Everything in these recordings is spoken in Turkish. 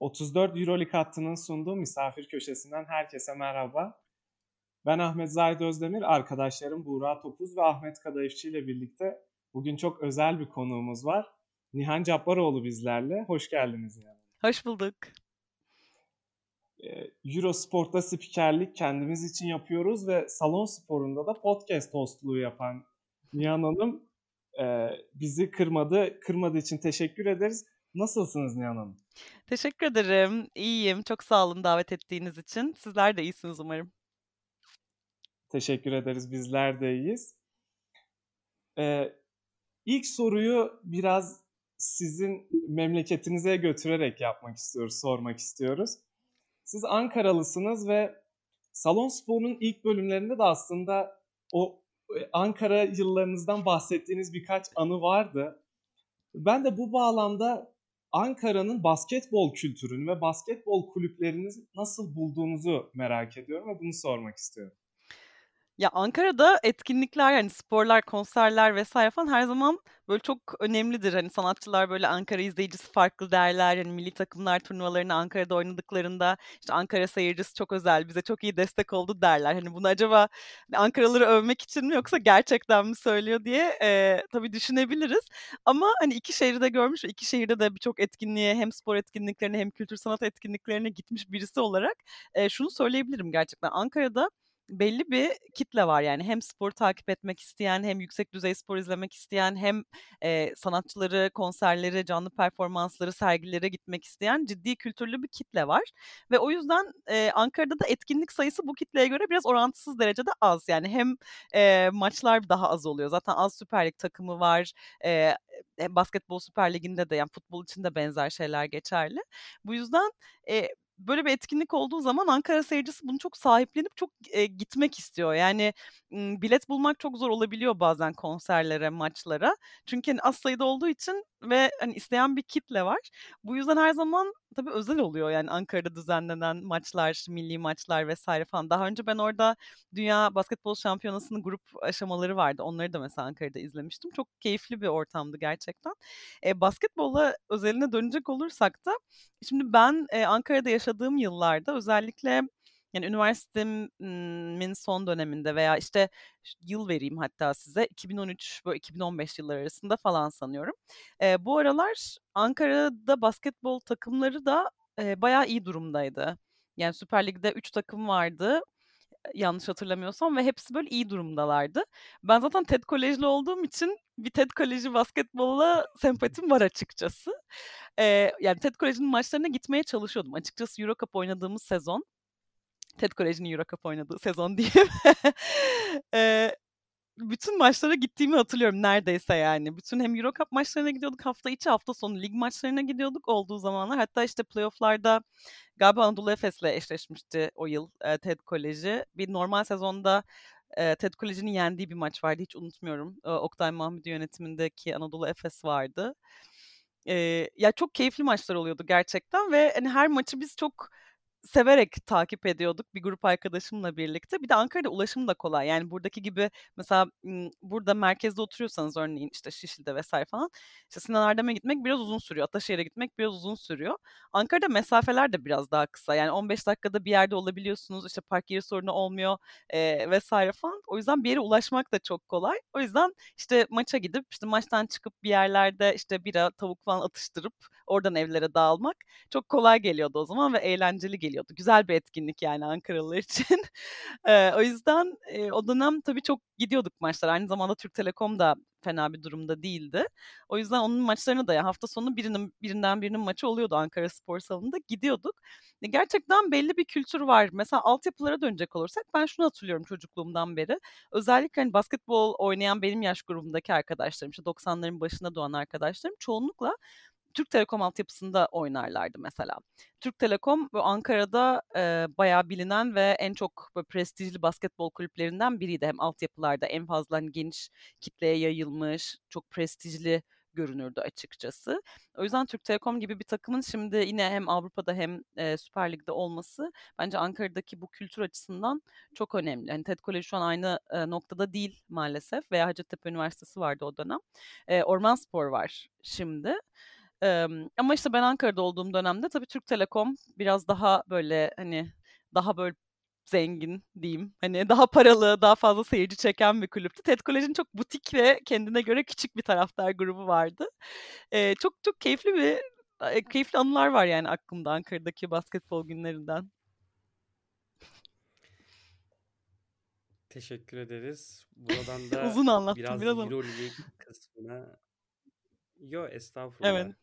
34 Euroleague hattının sunduğu misafir köşesinden herkese merhaba. Ben Ahmet Zahid Özdemir, arkadaşlarım Buğra Topuz ve Ahmet Kadayıfçı ile birlikte bugün çok özel bir konuğumuz var. Nihan Cabbaroğlu bizlerle. Hoş geldiniz yani. Hoş bulduk. Ee, Eurosport'ta spikerlik kendimiz için yapıyoruz ve salon sporunda da podcast hostluğu yapan Nihan Hanım e, bizi kırmadı. Kırmadığı için teşekkür ederiz. Nasılsınız Nihan Hanım? Teşekkür ederim. İyiyim. Çok sağ olun davet ettiğiniz için. Sizler de iyisiniz umarım. Teşekkür ederiz. Bizler de iyiyiz. Ee, ilk soruyu biraz sizin memleketinize götürerek yapmak istiyoruz, sormak istiyoruz. Siz Ankaralısınız ve Salon Spor'un ilk bölümlerinde de aslında o e, Ankara yıllarınızdan bahsettiğiniz birkaç anı vardı. Ben de bu bağlamda Ankara'nın basketbol kültürünü ve basketbol kulüplerini nasıl bulduğunuzu merak ediyorum ve bunu sormak istiyorum. Ya Ankara'da etkinlikler yani sporlar, konserler vesaire falan her zaman böyle çok önemlidir. Hani sanatçılar böyle Ankara izleyicisi farklı derler. Yani milli takımlar turnuvalarını Ankara'da oynadıklarında işte Ankara seyircisi çok özel, bize çok iyi destek oldu derler. Hani bunu acaba Ankaralıları övmek için mi yoksa gerçekten mi söylüyor diye e, tabii düşünebiliriz. Ama hani iki şehri de görmüş iki şehirde de birçok etkinliğe hem spor etkinliklerine hem kültür sanat etkinliklerine gitmiş birisi olarak e, şunu söyleyebilirim gerçekten. Ankara'da belli bir kitle var. Yani hem spor takip etmek isteyen hem yüksek düzey spor izlemek isteyen hem e, sanatçıları, konserleri, canlı performansları, sergilere gitmek isteyen ciddi kültürlü bir kitle var ve o yüzden e, Ankara'da da etkinlik sayısı bu kitleye göre biraz orantısız derecede az. Yani hem e, maçlar daha az oluyor. Zaten az Süper Lig takımı var. E, basketbol Süper Ligi'nde de yani futbol için de benzer şeyler geçerli. Bu yüzden e, böyle bir etkinlik olduğu zaman Ankara seyircisi bunu çok sahiplenip çok e, gitmek istiyor. Yani bilet bulmak çok zor olabiliyor bazen konserlere, maçlara. Çünkü hani az sayıda olduğu için ve hani isteyen bir kitle var. Bu yüzden her zaman tabii özel oluyor yani Ankara'da düzenlenen maçlar, milli maçlar vesaire falan. Daha önce ben orada Dünya Basketbol Şampiyonası'nın grup aşamaları vardı. Onları da mesela Ankara'da izlemiştim. Çok keyifli bir ortamdı gerçekten. E, basketbola özeline dönecek olursak da şimdi ben e, Ankara'da yaşadığım yıllarda özellikle yani üniversitemin son döneminde veya işte yıl vereyim hatta size 2013 böyle 2015 yılları arasında falan sanıyorum. E, bu aralar Ankara'da basketbol takımları da e, bayağı iyi durumdaydı. Yani Süper Lig'de 3 takım vardı yanlış hatırlamıyorsam ve hepsi böyle iyi durumdalardı. Ben zaten TED Kolejli olduğum için bir TED Koleji basketbolla sempatim var açıkçası. Ee, yani TED Koleji'nin maçlarına gitmeye çalışıyordum. Açıkçası Euro Cup oynadığımız sezon Ted Kolej'in Euro oynadığı sezon diyeyim. e, bütün maçlara gittiğimi hatırlıyorum neredeyse yani. Bütün hem Euro maçlarına gidiyorduk hafta içi hafta sonu lig maçlarına gidiyorduk olduğu zamanlar. Hatta işte playofflarda galiba Anadolu Efes'le eşleşmişti o yıl e, TED Koleji. Bir normal sezonda e, TED Koleji'nin yendiği bir maç vardı hiç unutmuyorum. E, Oktay Mahmudi yönetimindeki Anadolu Efes vardı. E, ya çok keyifli maçlar oluyordu gerçekten ve hani her maçı biz çok severek takip ediyorduk bir grup arkadaşımla birlikte. Bir de Ankara'da ulaşım da kolay. Yani buradaki gibi mesela burada merkezde oturuyorsanız örneğin işte Şişli'de vesaire falan işte Sinan Erdem'e gitmek biraz uzun sürüyor. Ataşehir'e gitmek biraz uzun sürüyor. Ankara'da mesafeler de biraz daha kısa. Yani 15 dakikada bir yerde olabiliyorsunuz. İşte park yeri sorunu olmuyor e, vesaire falan. O yüzden bir yere ulaşmak da çok kolay. O yüzden işte maça gidip işte maçtan çıkıp bir yerlerde işte bira, tavuk falan atıştırıp oradan evlere dağılmak çok kolay geliyordu o zaman ve eğlenceli geliyordu geliyordu. Güzel bir etkinlik yani Ankaralılar için. o yüzden e, o dönem tabii çok gidiyorduk maçlar. Aynı zamanda Türk Telekom da fena bir durumda değildi. O yüzden onun maçlarına da ya hafta sonu birinin birinden birinin maçı oluyordu Ankara Spor Salonu'nda gidiyorduk. E, gerçekten belli bir kültür var. Mesela altyapılara dönecek olursak ben şunu hatırlıyorum çocukluğumdan beri. Özellikle hani basketbol oynayan benim yaş grubumdaki arkadaşlarım, işte 90'ların başında doğan arkadaşlarım çoğunlukla Türk Telekom altyapısında oynarlardı mesela. Türk Telekom bu Ankara'da e, bayağı bilinen ve en çok böyle prestijli basketbol kulüplerinden biriydi. Hem altyapılarda en fazla hani geniş kitleye yayılmış, çok prestijli görünürdü açıkçası. O yüzden Türk Telekom gibi bir takımın şimdi yine hem Avrupa'da hem e, Süper Lig'de olması bence Ankara'daki bu kültür açısından çok önemli. Yani TED Koleji şu an aynı e, noktada değil maalesef veya Hacettepe Üniversitesi vardı o dönem. E, Orman Spor var şimdi. Ama işte ben Ankara'da olduğum dönemde tabii Türk Telekom biraz daha böyle hani daha böyle zengin diyeyim. Hani daha paralı, daha fazla seyirci çeken bir kulüptü. TED College'in çok butik ve kendine göre küçük bir taraftar grubu vardı. Eee, çok çok keyifli bir keyifli anılar var yani aklımda Ankara'daki basketbol günlerinden. Teşekkür ederiz. Buradan da Uzun anlattım biraz biraz ama. Kısmına Yo estağfurullah. Evet.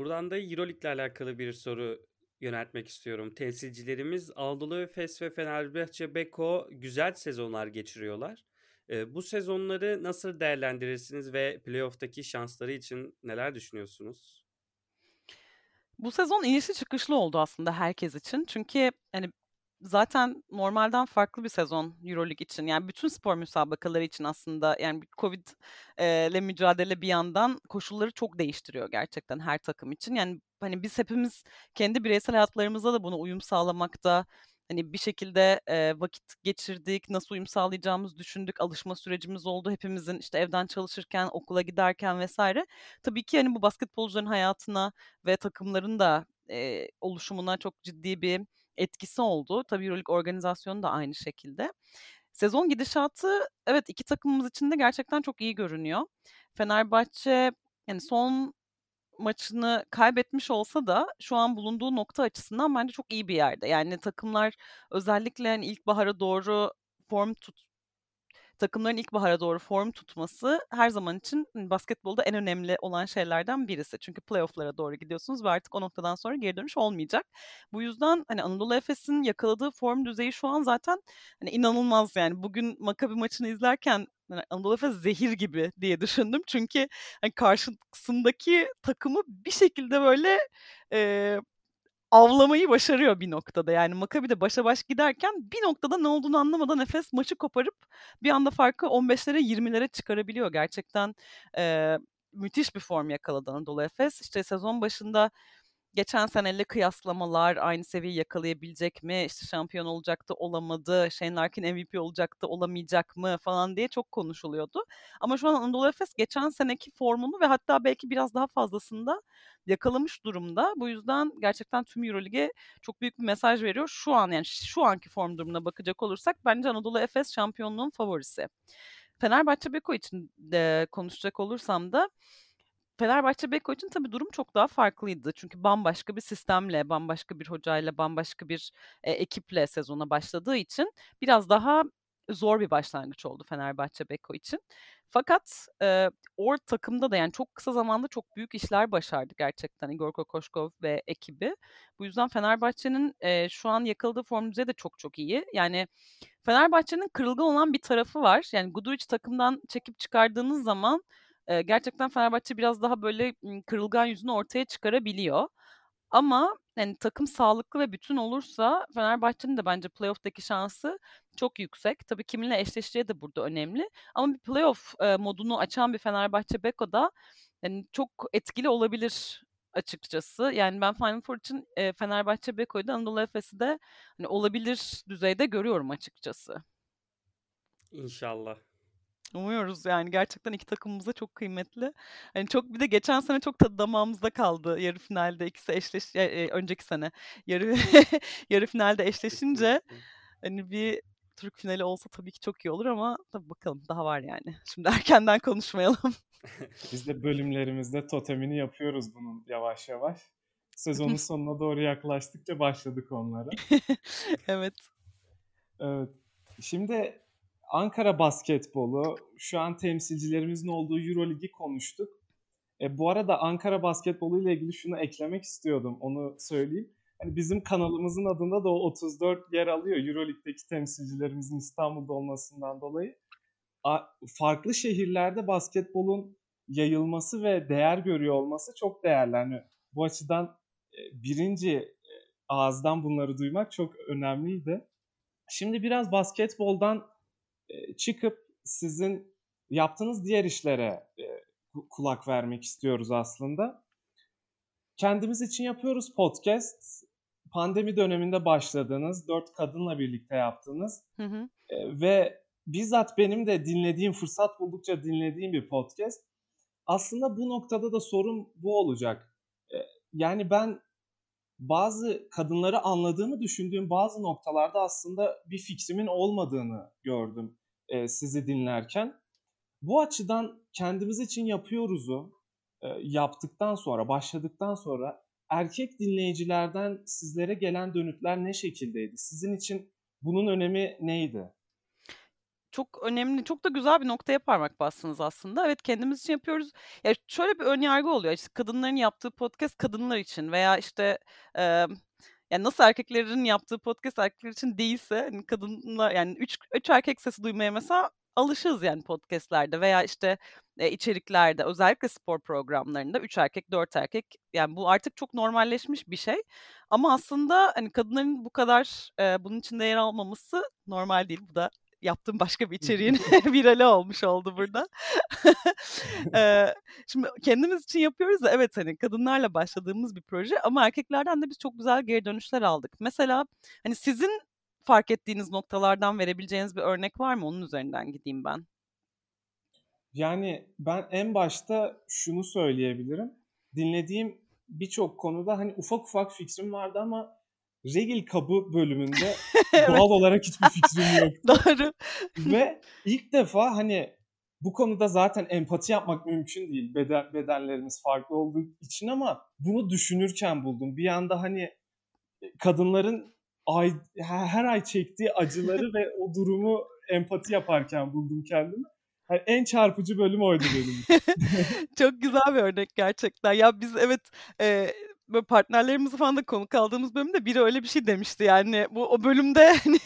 Buradan da Euroleague'le alakalı bir soru yöneltmek istiyorum. Temsilcilerimiz Anadolu Efes ve Fenerbahçe Beko güzel sezonlar geçiriyorlar. Ee, bu sezonları nasıl değerlendirirsiniz ve playoff'taki şansları için neler düşünüyorsunuz? Bu sezon inişli çıkışlı oldu aslında herkes için. Çünkü hani zaten normalden farklı bir sezon Euroleague için. Yani bütün spor müsabakaları için aslında yani Covid ile mücadele bir yandan koşulları çok değiştiriyor gerçekten her takım için. Yani hani biz hepimiz kendi bireysel hayatlarımızda da buna uyum sağlamakta hani bir şekilde eee, vakit geçirdik, nasıl uyum sağlayacağımızı düşündük, alışma sürecimiz oldu hepimizin işte evden çalışırken, okula giderken vesaire. Tabii ki hani bu basketbolcuların hayatına ve takımların da eee, oluşumuna çok ciddi bir etkisi oldu. Tabii Euroleague organizasyonu da aynı şekilde. Sezon gidişatı evet iki takımımız için de gerçekten çok iyi görünüyor. Fenerbahçe yani son maçını kaybetmiş olsa da şu an bulunduğu nokta açısından bence çok iyi bir yerde. Yani takımlar özellikle hani ilkbahara doğru form tut takımların ilkbahara doğru form tutması her zaman için hani, basketbolda en önemli olan şeylerden birisi. Çünkü playoff'lara doğru gidiyorsunuz ve artık o noktadan sonra geri dönüş olmayacak. Bu yüzden hani Anadolu Efes'in yakaladığı form düzeyi şu an zaten hani inanılmaz yani. Bugün Maccabi maçını izlerken hani Anadolu Efes zehir gibi diye düşündüm. Çünkü hani karşısındaki takımı bir şekilde böyle e, avlamayı başarıyor bir noktada. Yani Maccabi de başa baş giderken bir noktada ne olduğunu anlamadan Efes maçı koparıp bir anda farkı 15'lere 20'lere çıkarabiliyor. Gerçekten e, müthiş bir form yakaladı Anadolu Efes. İşte sezon başında geçen seneyle kıyaslamalar aynı seviyeyi yakalayabilecek mi? İşte şampiyon olacaktı, olamadı. Shane Larkin MVP olacaktı, olamayacak mı falan diye çok konuşuluyordu. Ama şu an Anadolu Efes geçen seneki formunu ve hatta belki biraz daha fazlasında yakalamış durumda. Bu yüzden gerçekten tüm Eurolig'e çok büyük bir mesaj veriyor. Şu an yani şu anki form durumuna bakacak olursak bence Anadolu Efes şampiyonluğun favorisi. Fenerbahçe Beko için de konuşacak olursam da Fenerbahçe Beko için tabii durum çok daha farklıydı. Çünkü bambaşka bir sistemle, bambaşka bir hocayla, bambaşka bir e, ekiple sezona başladığı için biraz daha zor bir başlangıç oldu Fenerbahçe Beko için. Fakat e, o takımda da yani çok kısa zamanda çok büyük işler başardı gerçekten Igor Kokoşkov ve ekibi. Bu yüzden Fenerbahçe'nin e, şu an yakaladığı form düzeyi de çok çok iyi. Yani Fenerbahçe'nin kırılgan olan bir tarafı var. Yani Guduric takımdan çekip çıkardığınız zaman gerçekten Fenerbahçe biraz daha böyle kırılgan yüzünü ortaya çıkarabiliyor. Ama yani takım sağlıklı ve bütün olursa Fenerbahçe'nin de bence playoff'taki şansı çok yüksek. Tabii kiminle eşleşeceği de burada önemli. Ama bir playoff e, modunu açan bir Fenerbahçe Beko da yani çok etkili olabilir açıkçası. Yani ben Final Four için e, Fenerbahçe Beko'yu da Anadolu Efes'i de hani olabilir düzeyde görüyorum açıkçası. İnşallah. Umuyoruz yani gerçekten iki takımımız da çok kıymetli. Hani çok bir de geçen sene çok tadı damağımızda kaldı yarı finalde ikisi eşleş e, önceki sene yarı yarı finalde eşleşince hani bir Türk finali olsa tabii ki çok iyi olur ama tabii bakalım daha var yani. Şimdi erkenden konuşmayalım. Biz de bölümlerimizde totemini yapıyoruz bunun yavaş yavaş. Sezonun sonuna doğru yaklaştıkça başladık onlara. evet. Evet. Şimdi Ankara basketbolu, şu an temsilcilerimizin olduğu Euroligi konuştuk. E, bu arada Ankara basketbolu ile ilgili şunu eklemek istiyordum, onu söyleyeyim. Yani bizim kanalımızın adında da o 34 yer alıyor Euroleague'deki temsilcilerimizin İstanbul'da olmasından dolayı. A, farklı şehirlerde basketbolun yayılması ve değer görüyor olması çok değerli. Yani bu açıdan e, birinci e, ağızdan bunları duymak çok önemliydi. Şimdi biraz basketboldan çıkıp sizin yaptığınız diğer işlere kulak vermek istiyoruz aslında. Kendimiz için yapıyoruz podcast. Pandemi döneminde başladığınız, dört kadınla birlikte yaptığınız hı hı. ve bizzat benim de dinlediğim, fırsat buldukça dinlediğim bir podcast. aslında bu noktada da sorun bu olacak. E, yani ben bazı kadınları anladığımı düşündüğüm bazı noktalarda aslında bir fikrimin olmadığını gördüm e, sizi dinlerken. Bu açıdan kendimiz için yapıyoruzu e, yaptıktan sonra, başladıktan sonra erkek dinleyicilerden sizlere gelen dönütler ne şekildeydi? Sizin için bunun önemi neydi? Çok önemli, çok da güzel bir noktaya parmak bastınız aslında. Evet, kendimiz için yapıyoruz. Ya, şöyle bir ön yargı oluyor, işte, kadınların yaptığı podcast kadınlar için veya, işte, emm, yani, nasıl erkeklerin yaptığı podcast erkekler için değilse, hani, kadınlar yani 3 3 erkek sesi duymaya mesela alışığız yani podcast'lerde veya, işte, eee, içeriklerde özellikle spor programlarında 3 erkek, 4 erkek yani bu artık çok normalleşmiş bir şey. Ama aslında, hani, kadınların bu kadar, eee, bunun içinde yer almaması normal değil. Bu da yaptığım başka bir içeriğin virali olmuş oldu burada. Şimdi kendimiz için yapıyoruz da evet, hani, kadınlarla başladığımız bir proje ama erkeklerden de biz çok güzel geri dönüşler aldık. Mesela, hani, sizin fark ettiğiniz noktalardan verebileceğiniz bir örnek var mı? Onun üzerinden gideyim ben. Yani ben en başta şunu söyleyebilirim. Dinlediğim birçok konuda hani ufak ufak fikrim vardı ama regil kabı bölümünde Evet. doğal olarak hiçbir fikrim yoktu. Doğru. Ve ilk defa hani bu konuda zaten empati yapmak mümkün değil. Beden, bedenlerimiz farklı olduğu için ama bunu düşünürken buldum. Bir anda hani kadınların ay, her, ay çektiği acıları ve o durumu empati yaparken buldum kendimi. Yani en çarpıcı bölüm oydu benim. Çok güzel bir örnek gerçekten. Ya biz evet, eee, böyle partnerlerimizi falan da konuk aldığımız bölümde biri öyle bir şey demişti. Yani bu o bölümde hani,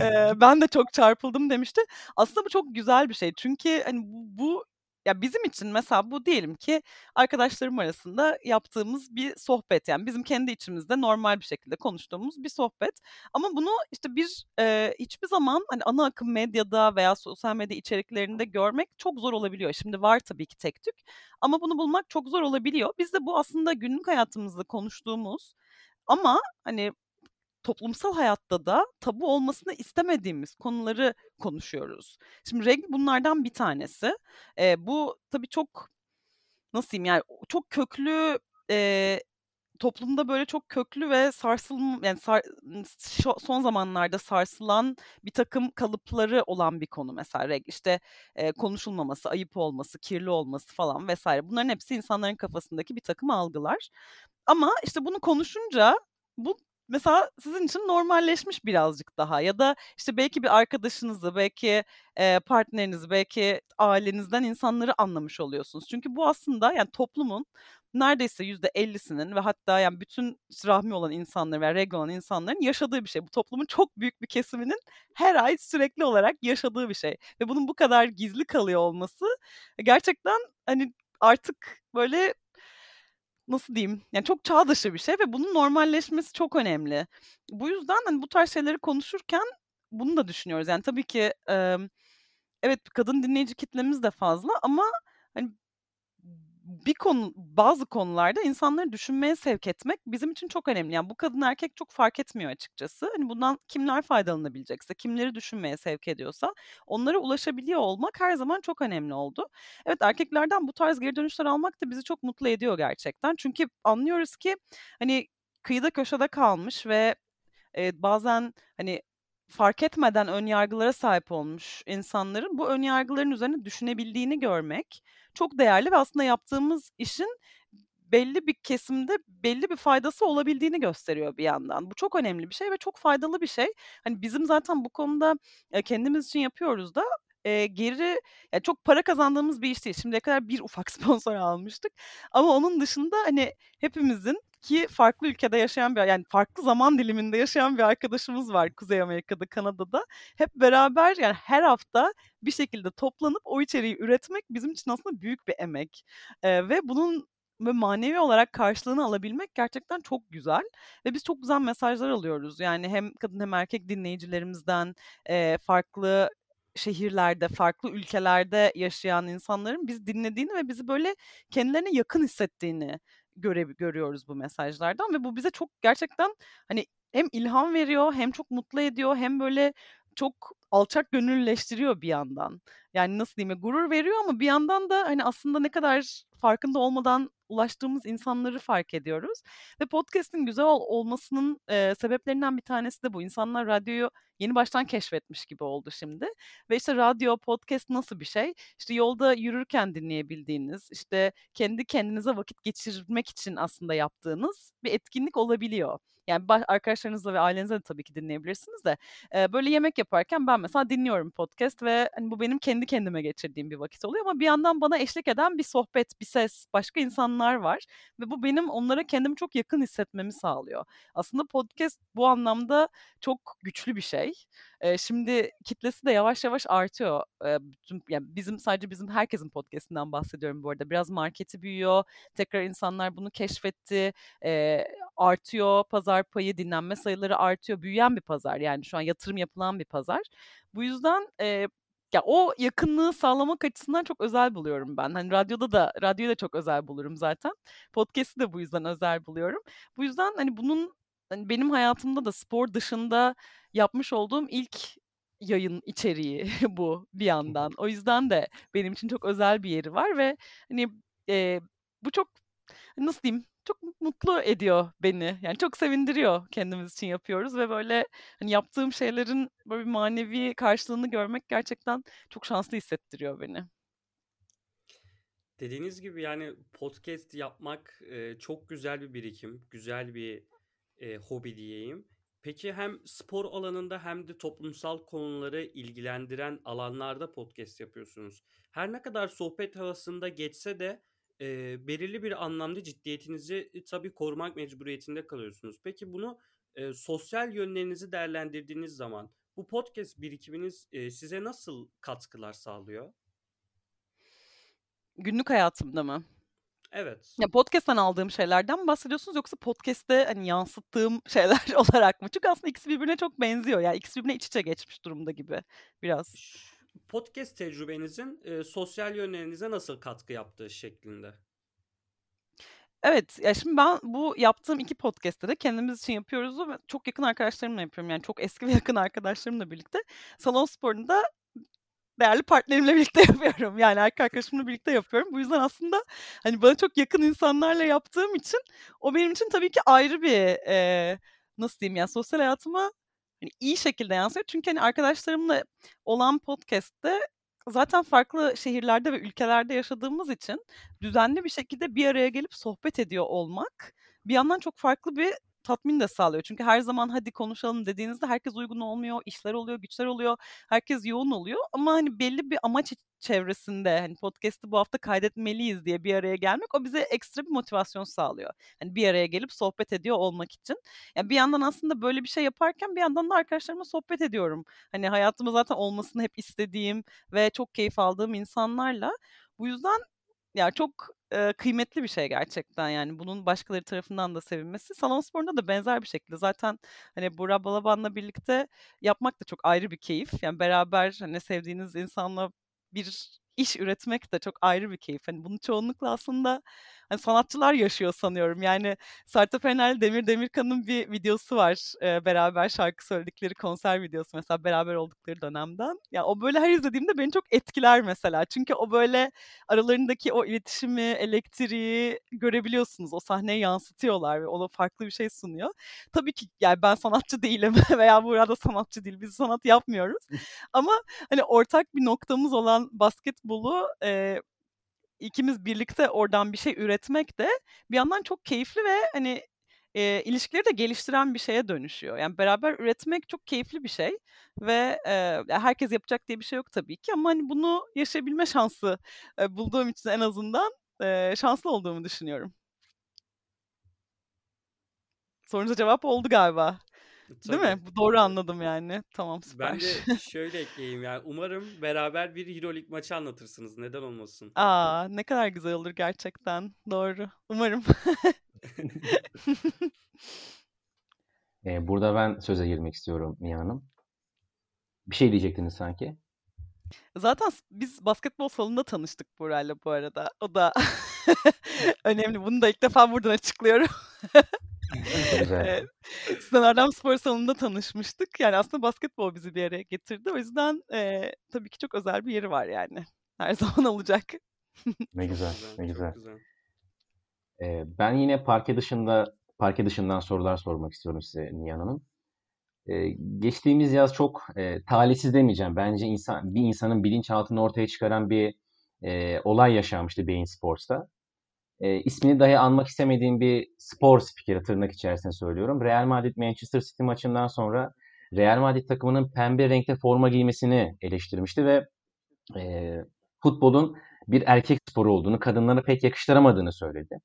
eee, ben de çok çarpıldım demişti. Aslında bu çok güzel bir şey. Çünkü hani bu bu ya bizim için mesela bu diyelim ki arkadaşlarım arasında yaptığımız bir sohbet. Yani bizim kendi içimizde normal bir şekilde konuştuğumuz bir sohbet. Ama bunu işte bir eee, hiçbir zaman hani ana akım medyada veya sosyal medya içeriklerinde görmek çok zor olabiliyor. Şimdi var tabii ki tek tük ama bunu bulmak çok zor olabiliyor. Biz de bu aslında günlük hayatımızda konuştuğumuz ama hani toplumsal hayatta da tabu olmasını istemediğimiz konuları konuşuyoruz. Şimdi regl bunlardan bir tanesi. Eee, bu tabii çok nasıl diyeyim yani çok köklü eee, toplumda böyle çok köklü ve sarsılm yani sar son zamanlarda sarsılan bir takım kalıpları olan bir konu mesela regl. İşte, eee, konuşulmaması, ayıp olması, kirli olması falan vesaire. Bunların hepsi insanların kafasındaki bir takım algılar. Ama işte bunu konuşunca bu mesela sizin için normalleşmiş birazcık daha ya da işte belki bir arkadaşınızı, belki, eee, partnerinizi, belki ailenizden insanları anlamış oluyorsunuz. Çünkü bu aslında yani toplumun neredeyse %50'sinin ve hatta yani bütün rahmi olan insanların veya regl olan insanların yaşadığı bir şey. Bu toplumun çok büyük bir kesiminin her ay sürekli olarak yaşadığı bir şey ve bunun bu kadar gizli kalıyor olması gerçekten hani artık böyle nasıl diyeyim, yani çok çağ dışı bir şey ve bunun normalleşmesi çok önemli. Bu yüzden hani bu tarz şeyleri konuşurken bunu da düşünüyoruz. Yani tabii ki, emm, evet kadın dinleyici kitlemiz de fazla ama hani bir konu bazı konularda insanları düşünmeye sevk etmek bizim için çok önemli. Yani bu kadın erkek çok fark etmiyor açıkçası. Hani bundan kimler faydalanabilecekse, kimleri düşünmeye sevk ediyorsa onlara ulaşabiliyor olmak her zaman çok önemli oldu. Evet erkeklerden bu tarz geri dönüşler almak da bizi çok mutlu ediyor gerçekten. Çünkü anlıyoruz ki hani kıyıda köşede kalmış ve, eee, bazen hani fark etmeden ön yargılara sahip olmuş insanların bu ön yargıların üzerine düşünebildiğini görmek çok değerli ve aslında yaptığımız işin belli bir kesimde belli bir faydası olabildiğini gösteriyor bir yandan. Bu çok önemli bir şey ve çok faydalı bir şey. Hani bizim zaten bu konuda, eee, kendimiz için yapıyoruz da, eee, geri ya çok para kazandığımız bir iş değil. Şimdiye kadar bir ufak sponsor almıştık ama onun dışında hani hepimizin ki farklı ülkede yaşayan bir yani farklı zaman diliminde yaşayan bir arkadaşımız var Kuzey Amerika'da, Kanada'da. Hep beraber yani her hafta bir şekilde toplanıp o içeriği üretmek bizim için aslında büyük bir emek. Eee, ve bunun böyle manevi olarak karşılığını alabilmek gerçekten çok güzel ve biz çok güzel mesajlar alıyoruz. Yani hem kadın hem erkek dinleyicilerimizden, eee, farklı şehirlerde, farklı ülkelerde yaşayan insanların bizi dinlediğini ve bizi böyle kendilerine yakın hissettiğini göre görüyoruz bu mesajlardan ve bu bize çok gerçekten hani hem ilham veriyor hem çok mutlu ediyor hem böyle çok alçak gönüllüleştiriyor bir yandan. Yani nasıl diyeyim gurur veriyor ama bir yandan da hani aslında ne kadar farkında olmadan ulaştığımız insanları fark ediyoruz. Ve podcast'in güzel ol- olmasının e, sebeplerinden bir tanesi de bu. İnsanlar radyoyu yeni baştan keşfetmiş gibi oldu şimdi. Ve işte radyo, podcast nasıl bir şey? İşte yolda yürürken dinleyebildiğiniz, işte kendi kendinize vakit geçirmek için aslında yaptığınız bir etkinlik olabiliyor. Yani arkadaşlarınızla ve ailenizle de tabii ki dinleyebilirsiniz de. e, böyle yemek yaparken ben mesela dinliyorum podcast ve hani bu benim kendi kendime geçirdiğim bir vakit oluyor ama bir yandan bana eşlik eden bir sohbet, bir ses, başka insanlar var ve bu benim onlara kendimi çok yakın hissetmemi sağlıyor. Aslında podcast bu anlamda çok güçlü bir şey. Eee, şimdi kitlesi de yavaş yavaş artıyor. Eee, bütün yani bizim sadece bizim herkesin podcast'inden bahsediyorum bu arada. Biraz marketi büyüyor. Tekrar insanlar bunu keşfetti. Eee, artıyor pazar payı, dinlenme sayıları artıyor. Büyüyen bir pazar. Yani şu an yatırım yapılan bir pazar. Bu yüzden eee, ya o yakınlığı sağlamak açısından çok özel buluyorum ben. Hani radyoda da radyoyu da çok özel bulurum zaten. Podcast'i de bu yüzden özel buluyorum. Bu yüzden hani bunun hani benim hayatımda da spor dışında yapmış olduğum ilk yayın içeriği bu bir yandan. O yüzden de benim için çok özel bir yeri var ve hani eee, bu çok nasıl diyeyim çok mutlu ediyor beni. Yani çok sevindiriyor kendimiz için yapıyoruz ve böyle hani yaptığım şeylerin böyle bir manevi karşılığını görmek gerçekten çok şanslı hissettiriyor beni. Dediğiniz gibi yani podcast yapmak e, çok güzel bir birikim, güzel bir e, hobi diyeyim. Peki hem spor alanında hem de toplumsal konuları ilgilendiren alanlarda podcast yapıyorsunuz. Her ne kadar sohbet havasında geçse de e, belirli bir anlamda ciddiyetinizi e, tabii korumak mecburiyetinde kalıyorsunuz. Peki bunu e, sosyal yönlerinizi değerlendirdiğiniz zaman bu podcast birikiminiz e, size nasıl katkılar sağlıyor? Günlük hayatımda mı? Evet. Ya podcast'ten aldığım şeylerden mi bahsediyorsunuz yoksa podcast'te hani yansıttığım şeyler olarak mı? Çünkü aslında ikisi birbirine çok benziyor. Yani ikisi birbirine iç içe geçmiş durumda gibi biraz. Podcast tecrübenizin e, sosyal yönlerinize nasıl katkı yaptığı şeklinde. Evet, ya şimdi ben bu yaptığım iki podcast'te de kendimiz için yapıyoruz ve çok yakın arkadaşlarımla yapıyorum. Yani çok eski ve yakın arkadaşlarımla birlikte. Salon sporunu da değerli partnerimle birlikte yapıyorum. Yani erkek arkadaşımla birlikte yapıyorum. Bu yüzden aslında hani bana çok yakın insanlarla yaptığım için o benim için tabii ki ayrı bir e, nasıl diyeyim yani sosyal hayatıma hani iyi şekilde yansıyor. Çünkü hani arkadaşlarımla olan podcast'te zaten farklı şehirlerde ve ülkelerde yaşadığımız için düzenli bir şekilde bir araya gelip sohbet ediyor olmak bir yandan çok farklı bir tatmin de sağlıyor. Çünkü her zaman hadi konuşalım dediğinizde herkes uygun olmuyor, işler oluyor, güçler oluyor, herkes yoğun oluyor. Ama hani belli bir amaç çevresinde hani podcast'ı bu hafta kaydetmeliyiz diye bir araya gelmek o bize ekstra bir motivasyon sağlıyor. Hani bir araya gelip sohbet ediyor olmak için. Yani bir yandan aslında böyle bir şey yaparken bir yandan da arkadaşlarımla sohbet ediyorum. Hani hayatımda zaten olmasını hep istediğim ve çok keyif aldığım insanlarla. Bu yüzden ya çok e, kıymetli bir şey gerçekten yani bunun başkaları tarafından da sevilmesi. Salon sporunda da benzer bir şekilde zaten hani Burak Balaban'la birlikte yapmak da çok ayrı bir keyif. Yani beraber hani sevdiğiniz insanla bir iş üretmek de çok ayrı bir keyif. Hani bunu çoğunlukla aslında hani sanatçılar yaşıyor sanıyorum. Yani Sertab Erener, Demir Demirkan'ın bir videosu var. E, beraber şarkı söyledikleri konser videosu mesela beraber oldukları dönemden. Ya o böyle her izlediğimde beni çok etkiler mesela. Çünkü o böyle aralarındaki o iletişimi, elektriği görebiliyorsunuz. O sahneye yansıtıyorlar ve ona farklı bir şey sunuyor. Tabii ki yani ben sanatçı değilim veya burada sanatçı değil. Biz sanat yapmıyoruz. Ama hani ortak bir noktamız olan basketbolu e, ikimiz birlikte oradan bir şey üretmek de bir yandan çok keyifli ve hani e, ilişkileri de geliştiren bir şeye dönüşüyor. Yani beraber üretmek çok keyifli bir şey ve e, herkes yapacak diye bir şey yok tabii ki ama hani bunu yaşayabilme şansı e, bulduğum için en azından e, şanslı olduğumu düşünüyorum. Sorunuza cevap oldu galiba. Değil Tabii. mi? Bu doğru anladım yani. Tamam süper. Ben de şöyle ekleyeyim yani umarım beraber bir Euroleague maçı anlatırsınız. Neden olmasın? Aa, ne kadar güzel olur gerçekten. Doğru. Umarım. Ee, burada ben söze girmek istiyorum Mia Hanım. Bir şey diyecektiniz sanki. Zaten biz basketbol salonunda tanıştık Buray'la bu arada. O da önemli. Bunu da ilk defa buradan açıklıyorum. Güzel. Sinan Erdem Spor Salonu'nda tanışmıştık. Yani aslında basketbol bizi bir araya getirdi. O yüzden, eee, tabii ki çok özel bir yeri var yani. Her zaman olacak. Ne güzel, güzel, ne güzel. güzel. Eee, ben yine parke dışında parke dışından sorular sormak istiyorum size Nihan Hanım. Eee, geçtiğimiz yaz çok, eee, talihsiz demeyeceğim. Bence insan bir insanın bilinçaltını ortaya çıkaran bir, eee, olay yaşanmıştı Bein Sports'ta. Eee, ismini dahi anmak istemediğim bir spor spikeri tırnak içerisinde söylüyorum. Real Madrid Manchester City maçından sonra Real Madrid takımının pembe renkte forma giymesini eleştirmişti ve eee, futbolun bir erkek sporu olduğunu, kadınlara pek yakıştıramadığını söyledi.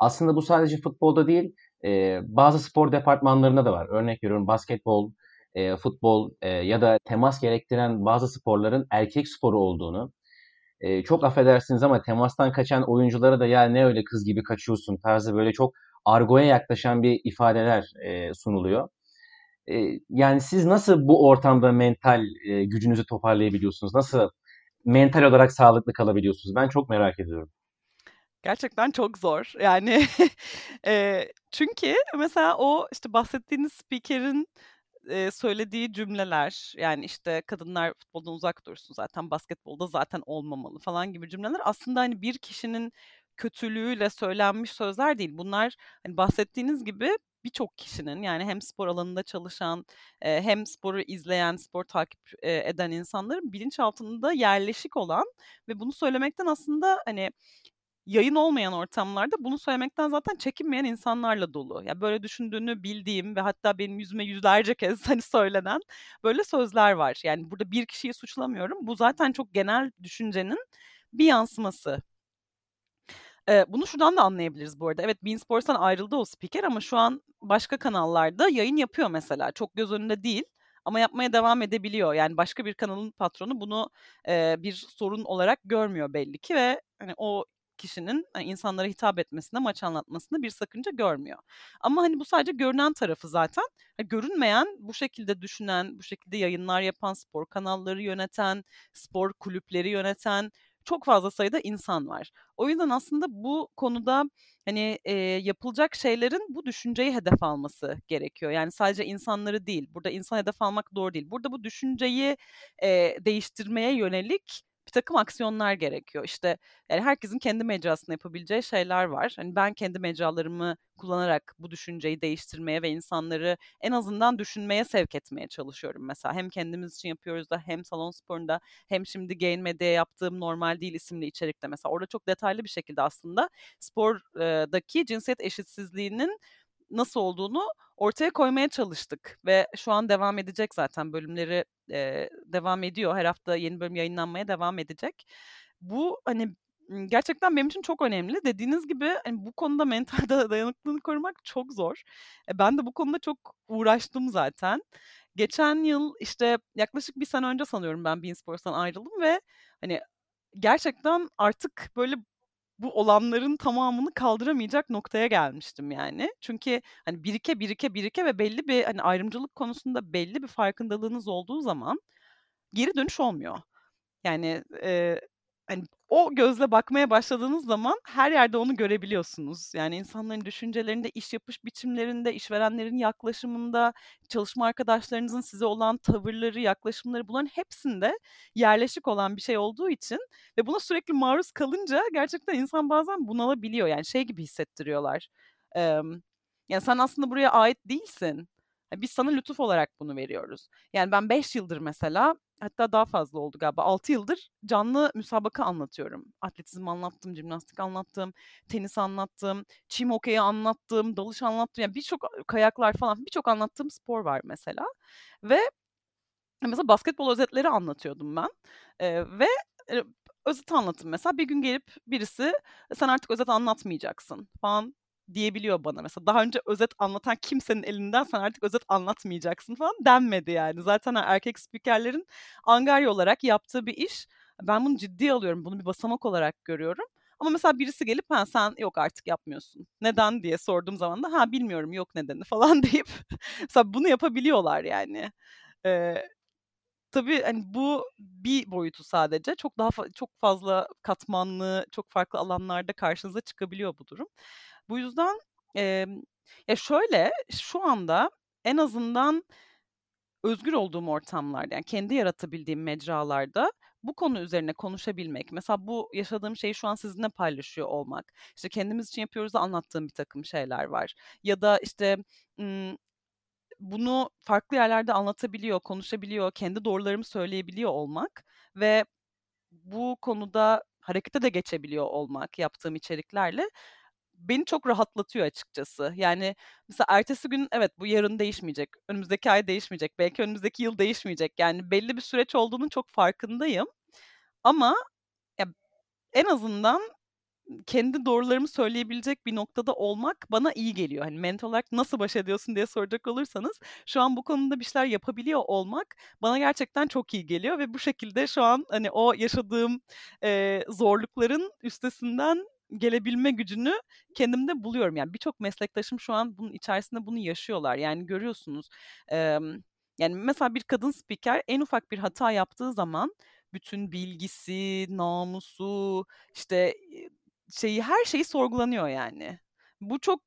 Aslında bu sadece futbolda değil, eee, bazı spor departmanlarında da var. Örnek veriyorum basketbol, eee, futbol eee, ya da temas gerektiren bazı sporların erkek sporu olduğunu, eee, çok affedersiniz ama temastan kaçan oyunculara da ya ne öyle kız gibi kaçıyorsun tarzı böyle çok argoya yaklaşan bir ifadeler eee, sunuluyor. Eee, yani siz nasıl bu ortamda mental eee, gücünüzü toparlayabiliyorsunuz? Nasıl mental olarak sağlıklı kalabiliyorsunuz? Ben çok merak ediyorum. Gerçekten çok zor. Yani eee, çünkü mesela o işte bahsettiğiniz spikerin eee, söylediği cümleler yani işte kadınlar futboldan uzak dursun zaten basketbolda zaten olmamalı falan gibi cümleler aslında hani bir kişinin kötülüğüyle söylenmiş sözler değil. Bunlar hani bahsettiğiniz gibi birçok kişinin yani hem spor alanında çalışan eee, hem sporu izleyen, spor takip eee, eden insanların bilinçaltında yerleşik olan ve bunu söylemekten aslında hani yayın olmayan ortamlarda bunu söylemekten zaten çekinmeyen insanlarla dolu. Ya böyle düşündüğünü bildiğim ve hatta benim yüzüme yüzlerce kez hani söylenen böyle sözler var. Yani burada bir kişiyi suçlamıyorum. Bu zaten çok genel düşüncenin bir yansıması. Eee, bunu şuradan da anlayabiliriz bu arada. Evet, beIN Sports'tan ayrıldı o spiker ama şu an başka kanallarda yayın yapıyor mesela. Çok göz önünde değil ama yapmaya devam edebiliyor. Yani başka bir kanalın patronu bunu eee, bir sorun olarak görmüyor belli ki ve hani o kişinin hani insanlara hitap etmesinde, maç anlatmasında bir sakınca görmüyor. Ama hani bu sadece görünen tarafı zaten. Görünmeyen, bu şekilde düşünen, bu şekilde yayınlar yapan, spor kanalları yöneten, spor kulüpleri yöneten çok fazla sayıda insan var. O yüzden aslında bu konuda hani eee, yapılacak şeylerin bu düşünceyi hedef alması gerekiyor. Yani sadece insanları değil, burada insan hedef almak doğru değil. Burada bu düşünceyi eee, değiştirmeye yönelik bir takım aksiyonlar gerekiyor. İşte yani herkesin kendi mecrasında yapabileceği şeyler var. Hani ben kendi mecralarımı kullanarak bu düşünceyi değiştirmeye ve insanları en azından düşünmeye sevk etmeye çalışıyorum mesela. Hem kendimiz için yapıyoruz da hem salon sporunda hem şimdi Gain Medya'ya yaptığım Normal Değil isimli içerikte mesela. Orada çok detaylı bir şekilde aslında spordaki cinsiyet eşitsizliğinin nasıl olduğunu ortaya koymaya çalıştık ve şu an devam edecek zaten bölümleri eee, devam ediyor. Her hafta yeni bölüm yayınlanmaya devam edecek. Bu hani gerçekten benim için çok önemli. Dediğiniz gibi hani bu konuda mental da- dayanıklılığını korumak çok zor. E, ben de bu konuda çok uğraştım zaten. Geçen yıl işte yaklaşık bir sene önce sanıyorum ben Bein Sports'tan ayrıldım ve hani gerçekten artık böyle bu olanların tamamını kaldıramayacak noktaya gelmiştim yani. Çünkü hani birike birike birike ve belli bir hani ayrımcılık konusunda belli bir farkındalığınız olduğu zaman geri dönüş olmuyor. Yani eee, hani o gözle bakmaya başladığınız zaman her yerde onu görebiliyorsunuz. Yani insanların düşüncelerinde, iş yapış biçimlerinde, işverenlerin yaklaşımında, çalışma arkadaşlarınızın size olan tavırları, yaklaşımları bunların hepsinde yerleşik olan bir şey olduğu için ve buna sürekli maruz kalınca gerçekten insan bazen bunalabiliyor. Yani şey gibi hissettiriyorlar. Emm, ya sen aslında buraya ait değilsin. Biz sana lütuf olarak bunu veriyoruz. Yani ben 5 yıldır mesela hatta daha fazla oldu galiba 6 yıldır canlı müsabaka anlatıyorum. Atletizm anlattım, jimnastik anlattım, tenis anlattım, çim hokeyi anlattım, dalış anlattım. Yani birçok kayaklar falan birçok anlattığım spor var mesela. Ve mesela basketbol özetleri anlatıyordum ben. Eee, ve özet anlatım mesela bir gün gelip birisi sen artık özet anlatmayacaksın falan diyebiliyor bana mesela. Daha önce özet anlatan kimsenin elinden sen artık özet anlatmayacaksın falan denmedi yani. Zaten erkek spikerlerin angarya olarak yaptığı bir iş. Ben bunu ciddiye alıyorum. Bunu bir basamak olarak görüyorum. Ama mesela birisi gelip ha sen yok artık yapmıyorsun. Neden diye sorduğum zaman da ha bilmiyorum yok nedeni falan deyip mesela bunu yapabiliyorlar yani. Eee, tabii hani bu bir boyutu sadece. Çok daha fa- çok fazla katmanlı, çok farklı alanlarda karşınıza çıkabiliyor bu durum. Bu yüzden eee, Ya şöyle, şu anda en azından özgür olduğum ortamlarda, yani kendi yaratabildiğim mecralarda bu konu üzerine konuşabilmek, mesela bu yaşadığım şeyi şu an sizinle paylaşıyor olmak, işte kendimiz için yapıyoruz da anlattığım bir takım şeyler var. Ya da işte bunu farklı yerlerde anlatabiliyor, konuşabiliyor, kendi doğrularımı söyleyebiliyor olmak ve bu konuda harekete de geçebiliyor olmak yaptığım içeriklerle beni çok rahatlatıyor açıkçası. Yani mesela ertesi gün evet bu yarın değişmeyecek, önümüzdeki ay değişmeyecek, belki önümüzdeki yıl değişmeyecek. Yani belli bir süreç olduğunun çok farkındayım. Ama ya en azından kendi doğrularımı söyleyebilecek bir noktada olmak bana iyi geliyor. Hani mental olarak nasıl baş ediyorsun diye soracak olursanız şu an bu konuda bir şeyler yapabiliyor olmak bana gerçekten çok iyi geliyor ve bu şekilde şu an hani o yaşadığım e, zorlukların üstesinden gelebilme gücünü kendimde buluyorum. Yani birçok meslektaşım şu an bunun içerisinde bunu yaşıyorlar. Yani görüyorsunuz. E, yani mesela bir kadın spiker en ufak bir hata yaptığı zaman bütün bilgisi, namusu, işte şeyi her şeyi sorgulanıyor yani. Bu çok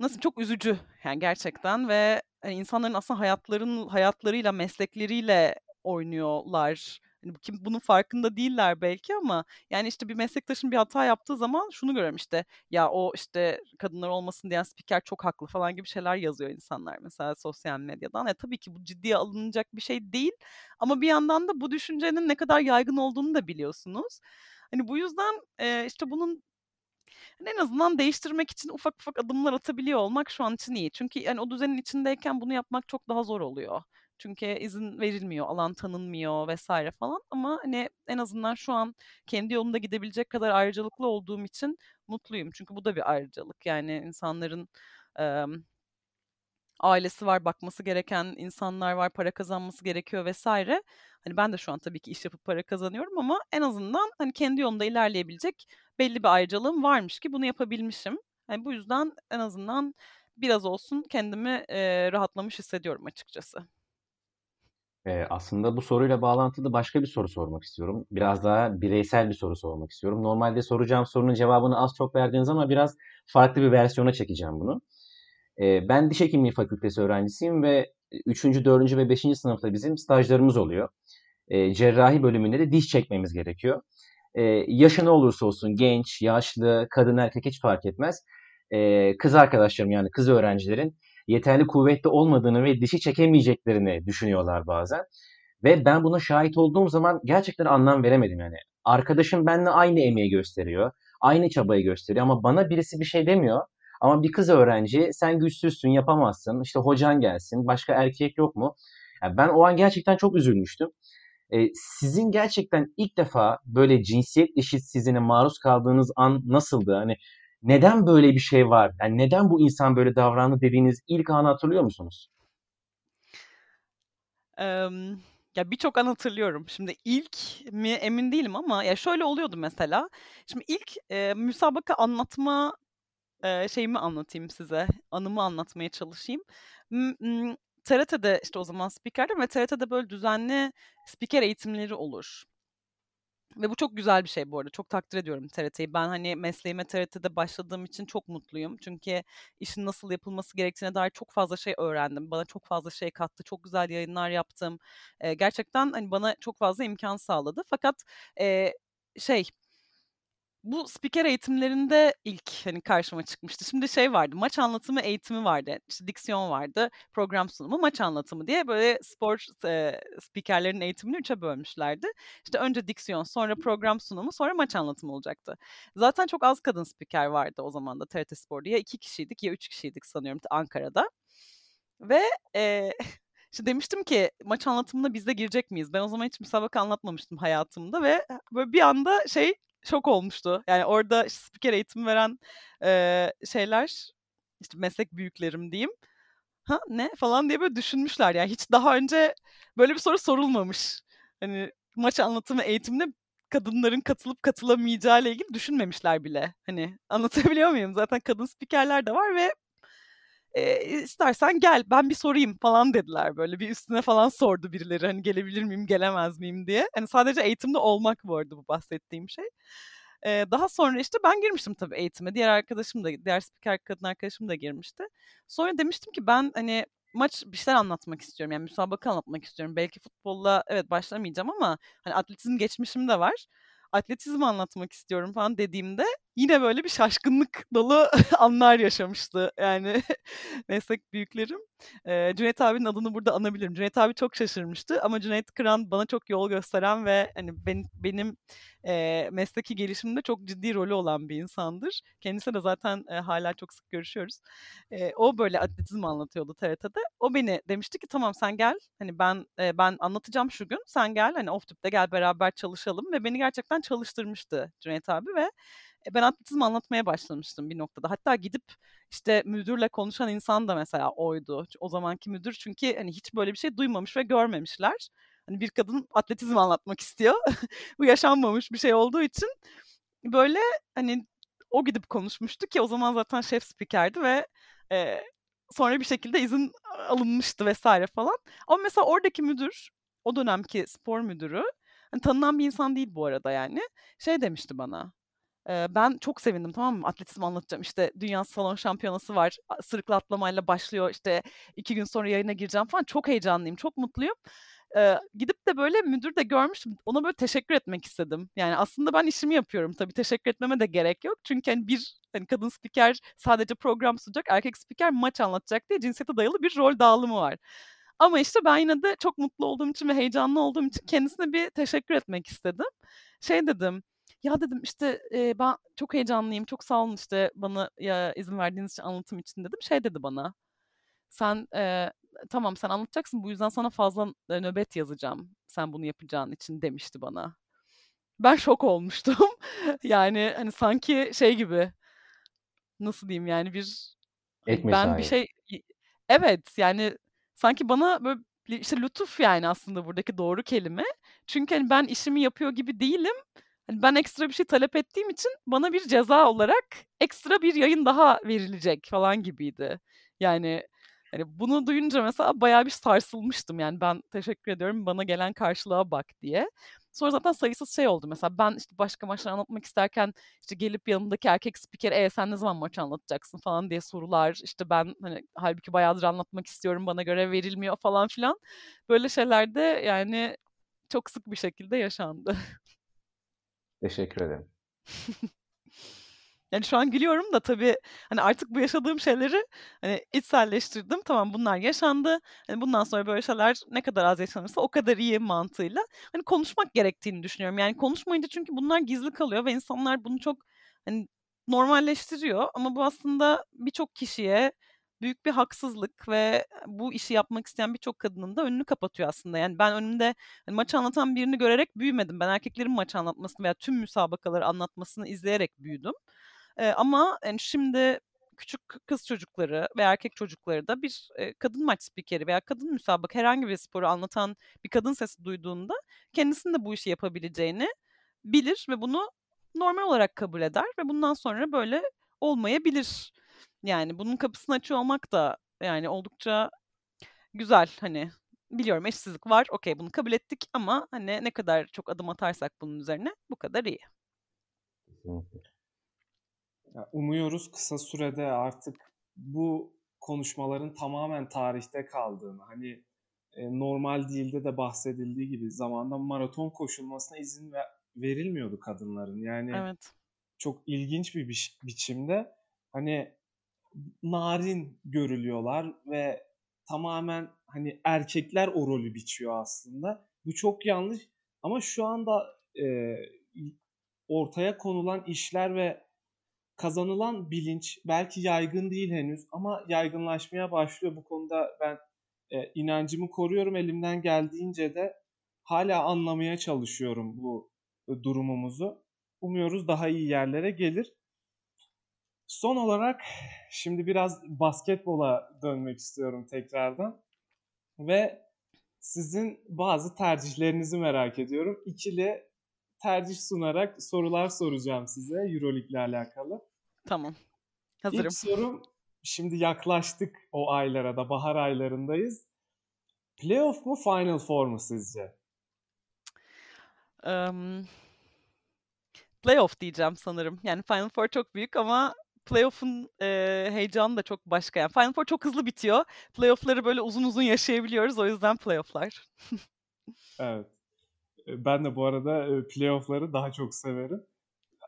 nasıl çok üzücü yani gerçekten ve insanların aslında hayatların hayatlarıyla, meslekleriyle oynuyorlar. Hani kim bunun farkında değiller belki ama yani işte bir meslektaşın bir hata yaptığı zaman şunu görüyorum işte ya o işte kadınlar olmasın diyen spiker çok haklı falan gibi şeyler yazıyor insanlar mesela sosyal medyadan. E tabii ki bu ciddiye alınacak bir şey değil ama bir yandan da bu düşüncenin ne kadar yaygın olduğunu da biliyorsunuz. Hani bu yüzden e, işte bunun en azından değiştirmek için ufak ufak adımlar atabiliyor olmak şu an için iyi. Çünkü yani o düzenin içindeyken bunu yapmak çok daha zor oluyor. Çünkü izin verilmiyor, alan tanınmıyor vesaire falan ama hani en azından şu an kendi yolunda gidebilecek kadar ayrıcalıklı olduğum için mutluyum. Çünkü bu da bir ayrıcalık. Yani insanların e, ailesi var, bakması gereken insanlar var, para kazanması gerekiyor vesaire. Hani ben de şu an tabii ki iş yapıp para kazanıyorum ama en azından hani kendi yolunda ilerleyebilecek belli bir ayrıcalığım varmış ki bunu yapabilmişim. Yani bu yüzden en azından biraz olsun kendimi e, rahatlamış hissediyorum açıkçası. Ee, aslında bu soruyla bağlantılı başka bir soru sormak istiyorum. Biraz daha bireysel bir soru sormak istiyorum. Normalde soracağım sorunun cevabını az çok verdiniz ama biraz farklı bir versiyona çekeceğim bunu. Ee, ben diş hekimliği fakültesi öğrencisiyim ve 3. 4. ve 5. sınıfta bizim stajlarımız oluyor. Ee, cerrahi bölümünde de diş çekmemiz gerekiyor. Ee, yaşı ne olursa olsun genç, yaşlı, kadın, erkek hiç fark etmez. Ee, kız arkadaşlarım yani kız öğrencilerin yeterli kuvvetli olmadığını ve dişi çekemeyeceklerini düşünüyorlar bazen. Ve ben buna şahit olduğum zaman gerçekten anlam veremedim yani. Arkadaşım benimle aynı emeği gösteriyor, aynı çabayı gösteriyor ama bana birisi bir şey demiyor. Ama bir kız öğrenci sen güçsüzsün, yapamazsın, işte hocan gelsin, başka erkek yok mu? Yani ben o an gerçekten çok üzülmüştüm. Ee, sizin gerçekten ilk defa böyle cinsiyet eşitsizliğine maruz kaldığınız an nasıldı? Hani neden böyle bir şey var? Yani neden bu insan böyle davrandı dediğiniz ilk anı hatırlıyor musunuz? Emm, ya birçok an hatırlıyorum. Şimdi ilk mi emin değilim ama ya şöyle oluyordu mesela. Şimdi ilk e, müsabaka anlatma e, şeyimi anlatayım size. Anımı anlatmaya çalışayım. M- TRT'de işte o zaman spikerdim ve TRT'de böyle düzenli spiker eğitimleri olur. Ve bu çok güzel bir şey bu arada. Çok takdir ediyorum TRT'yi. Ben hani mesleğime TRT'de başladığım için çok mutluyum. Çünkü işin nasıl yapılması gerektiğine dair çok fazla şey öğrendim. Bana çok fazla şey kattı. Çok güzel yayınlar yaptım. Ee, gerçekten hani bana çok fazla imkan sağladı. Fakat e, şey bu spiker eğitimlerinde ilk hani karşıma çıkmıştı. Şimdi şey vardı, maç anlatımı eğitimi vardı. İşte diksiyon vardı, program sunumu, maç anlatımı diye böyle spor e, spikerlerin eğitimini üçe bölmüşlerdi. İşte önce diksiyon, sonra program sunumu, sonra maç anlatımı olacaktı. Zaten çok az kadın spiker vardı o zaman da TRT Spor'da. Ya iki kişiydik ya üç kişiydik sanıyorum Ankara'da. Ve e, işte demiştim ki maç anlatımına biz de girecek miyiz? Ben o zaman hiç müsabaka anlatmamıştım hayatımda ve böyle bir anda şey şok olmuştu. Yani orada spiker eğitimi veren e, şeyler işte meslek büyüklerim diyeyim. Ha ne falan diye böyle düşünmüşler. Yani hiç daha önce böyle bir soru sorulmamış. Hani maç anlatımı eğitiminde kadınların katılıp katılamayacağı ile ilgili düşünmemişler bile. Hani anlatabiliyor muyum? Zaten kadın spikerler de var ve e, istersen gel ben bir sorayım falan dediler böyle bir üstüne falan sordu birileri hani gelebilir miyim gelemez miyim diye. Hani sadece eğitimde olmak bu arada bu bahsettiğim şey. Eee, daha sonra, işte, ben girmiştim tabii eğitime. Diğer arkadaşım da, diğer spiker kadın arkadaşım da girmişti. Sonra demiştim ki ben, hani, maç bir şeyler anlatmak istiyorum. Yani müsabaka anlatmak istiyorum. Belki futbolla evet başlamayacağım ama, hani, atletizm geçmişim de var. Atletizmi anlatmak istiyorum falan dediğimde yine böyle bir şaşkınlık dolu anlar yaşamıştı yani meslek büyüklerim. Eee, Cüneyt abinin adını burada anabilirim. Cüneyt abi çok şaşırmıştı ama Cüneyt Kıran bana çok yol gösteren ve hani ben, benim eee, mesleki gelişimde çok ciddi rolü olan bir insandır. Kendisiyle de zaten eee, hala çok sık görüşüyoruz. Eee, o böyle atletizm anlatıyordu TRT'de. O beni demişti ki tamam sen gel. Hani ben eee, ben anlatacağım şu gün. Sen gel hani off gel beraber çalışalım ve beni gerçekten çalıştırmıştı Cüneyt abi ve e, ben atletizm anlatmaya başlamıştım bir noktada. Hatta gidip işte müdürle konuşan insan da mesela oydu. O zamanki müdür çünkü hani hiç böyle bir şey duymamış ve görmemişler. Hani bir kadın atletizm anlatmak istiyor. Bu yaşanmamış bir şey olduğu için böyle hani o gidip konuşmuştu ki o zaman zaten şef spikerdi ve e, sonra bir şekilde izin alınmıştı vesaire falan. Ama mesela oradaki müdür, o dönemki spor müdürü, hani tanınan bir insan değil bu arada yani. Şey demişti bana. Ben çok sevindim tamam mı? Atletizm anlatacağım. İşte dünya salon şampiyonası var. Sırıkla atlamayla başlıyor. İşte iki gün sonra yayına gireceğim falan. Çok heyecanlıyım, çok mutluyum. Eee, gidip de böyle müdür de görmüştüm. Ona böyle teşekkür etmek istedim. Yani aslında ben işimi yapıyorum. Tabii teşekkür etmeme de gerek yok. Çünkü hani bir hani kadın spiker sadece program sunacak, erkek spiker maç anlatacak diye cinsiyete dayalı bir rol dağılımı var. Ama işte ben yine de çok mutlu olduğum için ve heyecanlı olduğum için kendisine bir teşekkür etmek istedim. Şey dedim, ya dedim işte eee, ben çok heyecanlıyım, çok sağ olun işte bana ya izin verdiğiniz için anlatım için dedim. Şey dedi bana, sen eee, tamam sen anlatacaksın bu yüzden sana fazla e, nöbet yazacağım sen bunu yapacağın için demişti bana. Ben şok olmuştum. Yani hani sanki şey gibi nasıl diyeyim yani bir hani ben bir mesai. şey evet yani sanki bana böyle bir- işte lütuf yani aslında buradaki doğru kelime. Çünkü hani ben işimi yapıyor gibi değilim. Hani ben ekstra bir şey talep ettiğim için bana bir ceza olarak ekstra bir yayın daha verilecek falan gibiydi. Yani hani bunu duyunca mesela bayağı bir sarsılmıştım. Yani ben teşekkür ediyorum bana gelen karşılığa bak diye. Sonra zaten sayısız şey oldu. Mesela ben işte başka maçlar anlatmak isterken işte gelip yanındaki erkek spiker e sen ne zaman maç anlatacaksın falan diye sorular. İşte ben hani halbuki bayağıdır anlatmak istiyorum bana göre verilmiyor falan filan. Böyle şeyler de yani çok sık bir şekilde yaşandı. Teşekkür ederim. Yani şu an gülüyorum da tabii hani artık bu yaşadığım şeyleri hani içselleştirdim. Tamam bunlar yaşandı. Hani bundan sonra böyle şeyler ne kadar az yaşanırsa o kadar iyi mantığıyla hani konuşmak gerektiğini düşünüyorum. Yani konuşmayınca çünkü bunlar gizli kalıyor ve insanlar bunu çok hani normalleştiriyor ama bu aslında birçok kişiye büyük bir haksızlık ve bu işi yapmak isteyen birçok kadının da önünü kapatıyor aslında. Yani ben önümde hani maç anlatan birini görerek büyümedim. Ben erkeklerin maç anlatmasını veya tüm müsabakaları anlatmasını izleyerek büyüdüm. Eee, ama yani şimdi küçük kız çocukları ve erkek çocukları da bir eee, kadın maç spikeri veya kadın müsabaka herhangi bir sporu anlatan bir kadın sesi duyduğunda kendisinin de bu işi yapabileceğini bilir ve bunu normal olarak kabul eder ve bundan sonra böyle olmayabilir. Yani bunun kapısını açıyor olmak da yani oldukça güzel hani biliyorum eşsizlik var okey bunu kabul ettik ama hani ne kadar çok adım atarsak bunun üzerine bu kadar iyi. Umuyoruz kısa sürede artık bu konuşmaların tamamen tarihte kaldığını, hani e, normal değilde de bahsedildiği gibi zamanda maraton koşulmasına izin ve- verilmiyordu kadınların. Yani Evet. çok ilginç bir biç- biçimde hani narin görülüyorlar ve tamamen hani erkekler o rolü biçiyor aslında. Bu çok yanlış ama şu anda e, ortaya konulan işler ve kazanılan bilinç belki yaygın değil henüz ama yaygınlaşmaya başlıyor. Bu konuda ben e, inancımı koruyorum elimden geldiğince de hala anlamaya çalışıyorum bu e, durumumuzu. Umuyoruz daha iyi yerlere gelir. Son olarak şimdi biraz basketbola dönmek istiyorum tekrardan. Ve sizin bazı tercihlerinizi merak ediyorum. İkili tercih sunarak sorular soracağım size Euroleague ile alakalı. Tamam. Hazırım. İlk sorum şimdi yaklaştık o aylara da bahar aylarındayız. Playoff mu Final Four mu sizce? Emm, Playoff diyeceğim sanırım. Yani Final Four çok büyük ama playoff'un e, heyecanı da çok başka. Yani Final Four çok hızlı bitiyor. Playoff'ları böyle uzun uzun yaşayabiliyoruz. O yüzden playoff'lar. Evet. Ben de bu arada playoff'ları daha çok severim.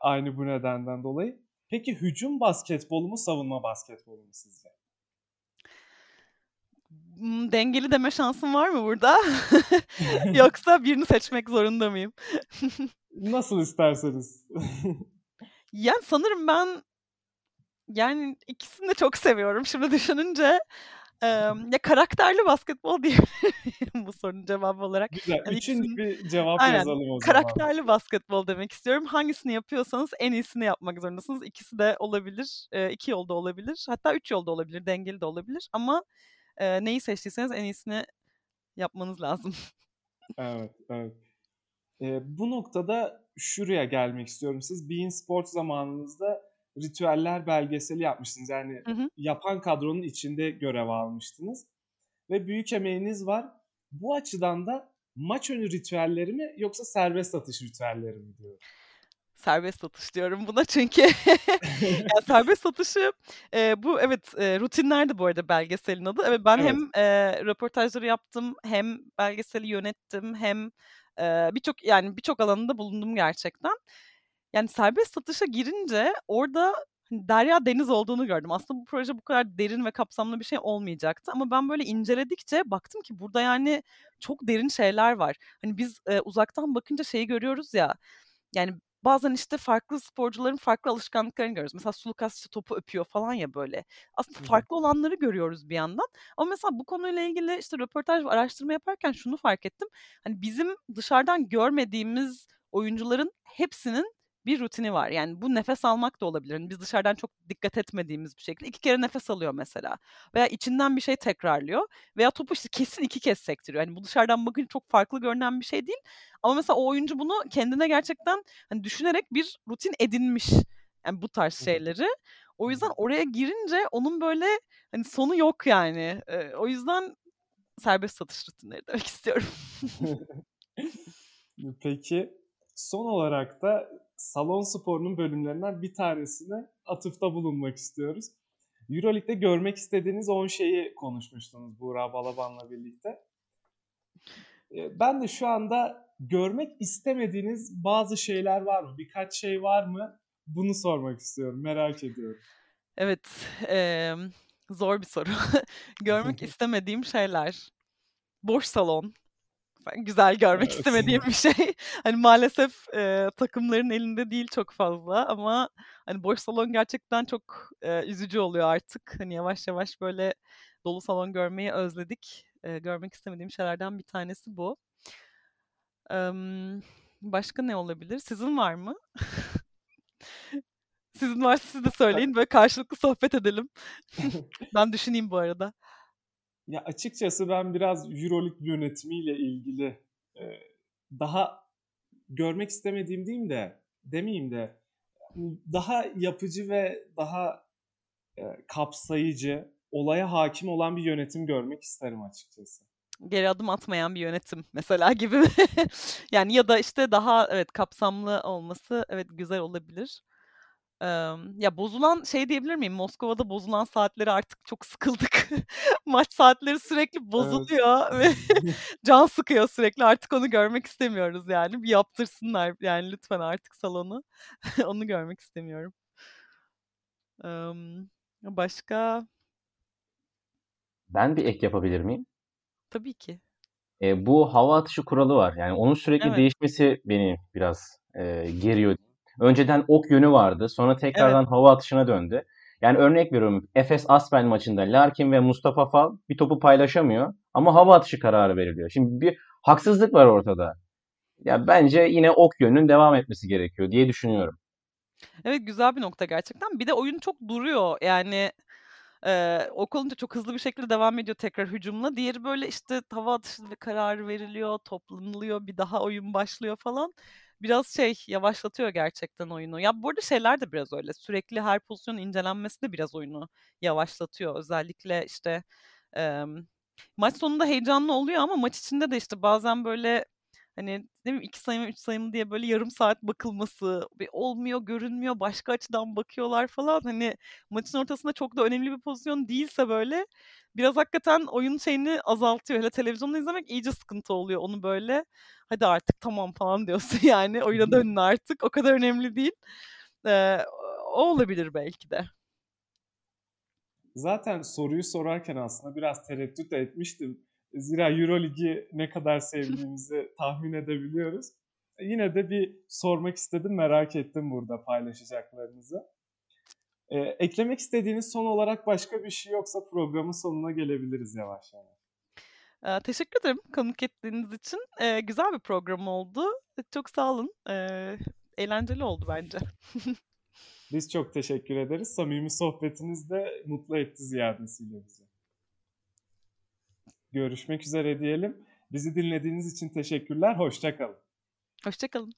Aynı bu nedenden dolayı. Peki hücum basketbolu mu, savunma basketbolu mu sizce? Hmm, Dengeli deme şansım var mı burada? Yoksa birini seçmek zorunda mıyım? Nasıl isterseniz. Yani sanırım ben yani ikisini de çok seviyorum. Şimdi düşününce em, ya karakterli basketbol diyebilirim bu sorunun cevabı olarak. Güzel. Hani Üçüncü ikisinin bir cevap aynen yazalım o zaman. karakterli basketbol demek istiyorum. Hangisini yapıyorsanız en iyisini yapmak zorundasınız. İkisi de olabilir. e, iki yolda olabilir. Hatta üç yolda olabilir. Dengeli de olabilir. Ama e, neyi seçtiyseniz en iyisini yapmanız lazım. Evet, evet. E, bu noktada şuraya gelmek istiyorum. Siz Bein Sport zamanınızda ritüeller belgeseli yapmıştınız. Yani Hı hı. yapan kadronun içinde görev almıştınız. Ve büyük emeğiniz var. Bu açıdan da maç önü ritüelleri mi yoksa serbest atış ritüelleri mi diyor. Serbest atış diyorum buna çünkü yani serbest atışı e, bu evet e, rutinlerdi bu arada belgeselin adı. Evet ben Evet. hem e, röportajları yaptım hem belgeseli yönettim hem e, birçok yani birçok alanında bulundum gerçekten. Yani serbest atışa girince orada hani derya deniz olduğunu gördüm. Aslında bu proje bu kadar derin ve kapsamlı bir şey olmayacaktı ama ben böyle inceledikçe baktım ki burada yani çok derin şeyler var. Hani biz e, uzaktan bakınca şeyi görüyoruz ya. Yani bazen işte farklı sporcuların farklı alışkanlıklarını görüyoruz. Mesela Sulukas işte topu öpüyor falan ya böyle. Aslında farklı olanları görüyoruz bir yandan. Ama mesela bu konuyla ilgili işte röportaj ve araştırma yaparken şunu fark ettim. Hani bizim dışarıdan görmediğimiz oyuncuların hepsinin bir rutini var. Yani bu nefes almak da olabilir. Hani biz dışarıdan çok dikkat etmediğimiz bir şekilde iki kere nefes alıyor mesela. Veya içinden bir şey tekrarlıyor. Veya topu işte kesin iki kez sektiriyor. Yani bu dışarıdan bakınca çok farklı görünen bir şey değil. Ama mesela o oyuncu bunu kendine gerçekten hani düşünerek bir rutin edinmiş. Yani bu tarz şeyleri. O yüzden oraya girince onun böyle hani sonu yok yani. Ee, o yüzden serbest satış rutinleri demek istiyorum. Peki son olarak da salon sporunun bölümlerinden bir tanesine atıfta bulunmak istiyoruz. Euroleague'de görmek istediğiniz 10 şeyi konuşmuştunuz Buğra Balaban'la birlikte. E, Ben de şu anda görmek istemediğiniz bazı şeyler var mı? Birkaç şey var mı? Bunu sormak istiyorum. Merak ediyorum. Evet, em, zor bir soru. Görmek istemediğim şeyler. Boş salon. Ben güzel görmek Evet. istemediğim bir şey. Hani maalesef e, takımların elinde değil çok fazla ama hani boş salon gerçekten çok e, üzücü oluyor artık. Hani yavaş yavaş böyle dolu salon görmeyi özledik. E, görmek istemediğim şeylerden bir tanesi bu. Em, başka ne olabilir? Sizin var mı? Sizin varsa siz de söyleyin. Böyle karşılıklı sohbet edelim. Ben düşüneyim bu arada. Ya açıkçası ben biraz Euroleague yönetimiyle ilgili e, daha görmek istemediğim diyeyim de demeyeyim de daha yapıcı ve daha e, kapsayıcı, olaya hakim olan bir yönetim görmek isterim açıkçası. Geri adım atmayan bir yönetim mesela gibi. Yani ya da işte daha evet kapsamlı olması evet güzel olabilir. Em, ya bozulan şey diyebilir miyim? Moskova'da bozulan saatleri artık çok sıkıldık. Maç saatleri sürekli bozuluyor ve can sıkıyor sürekli. Artık onu görmek istemiyoruz yani. Bir yaptırsınlar yani lütfen artık salonu. Onu görmek istemiyorum. Em, başka Ben bir ek yapabilir miyim? tabii ki. E, bu hava atışı kuralı var. Yani onun sürekli Evet. değişmesi beni biraz e, geriyor. Önceden ok yönü vardı. Sonra Evet. tekrardan hava atışına döndü. Yani örnek veriyorum. Efes Aspen maçında Larkin ve Mustafa Fal bir topu paylaşamıyor. Ama hava atışı kararı veriliyor. Şimdi bir haksızlık var ortada. Ya bence yine ok yönünün devam etmesi gerekiyor diye düşünüyorum. Evet güzel bir nokta gerçekten. Bir de oyun çok duruyor. Yani eee ok olunca çok hızlı bir şekilde devam ediyor tekrar hücumla. Diğeri böyle işte hava atışı kararı veriliyor, toplanılıyor, bir daha oyun başlıyor falan. Biraz şey yavaşlatıyor gerçekten oyunu. Ya bu arada şeyler de biraz öyle. Sürekli her pozisyonun incelenmesi de biraz oyunu yavaşlatıyor. Özellikle işte em, maç sonunda heyecanlı oluyor ama maç içinde de işte bazen böyle Hani ne bileyim 2 sayı mı 3 sayı mı diye böyle yarım saat bakılması, bir olmuyor, görünmüyor, başka açıdan bakıyorlar falan. Hani maçın ortasında çok da önemli bir pozisyon değilse böyle biraz hakikaten oyun şeyini azaltıyor. Hele televizyonda izlemek iyice sıkıntı oluyor. Onu böyle hadi artık tamam falan diyorsun yani oyuna dönün artık. O kadar önemli değil. Ee, o olabilir belki de. Zaten soruyu sorarken aslında biraz tereddüt etmiştim. Zira Euroligi ne kadar sevdiğimizi tahmin edebiliyoruz. Yine de bir sormak istedim, merak ettim burada paylaşacaklarınızı. Ee, eklemek istediğiniz son olarak başka bir şey yoksa programın sonuna gelebiliriz yavaş yavaş. Ee, teşekkür ederim konuk ettiğiniz için. Ee, güzel bir program oldu. Çok sağ olun. Ee, eğlenceli oldu bence. Biz çok teşekkür ederiz. Samimi sohbetiniz de mutlu etti ziyadesiyle bizi. Görüşmek üzere diyelim. Bizi dinlediğiniz için teşekkürler. Hoşçakalın. Hoşçakalın.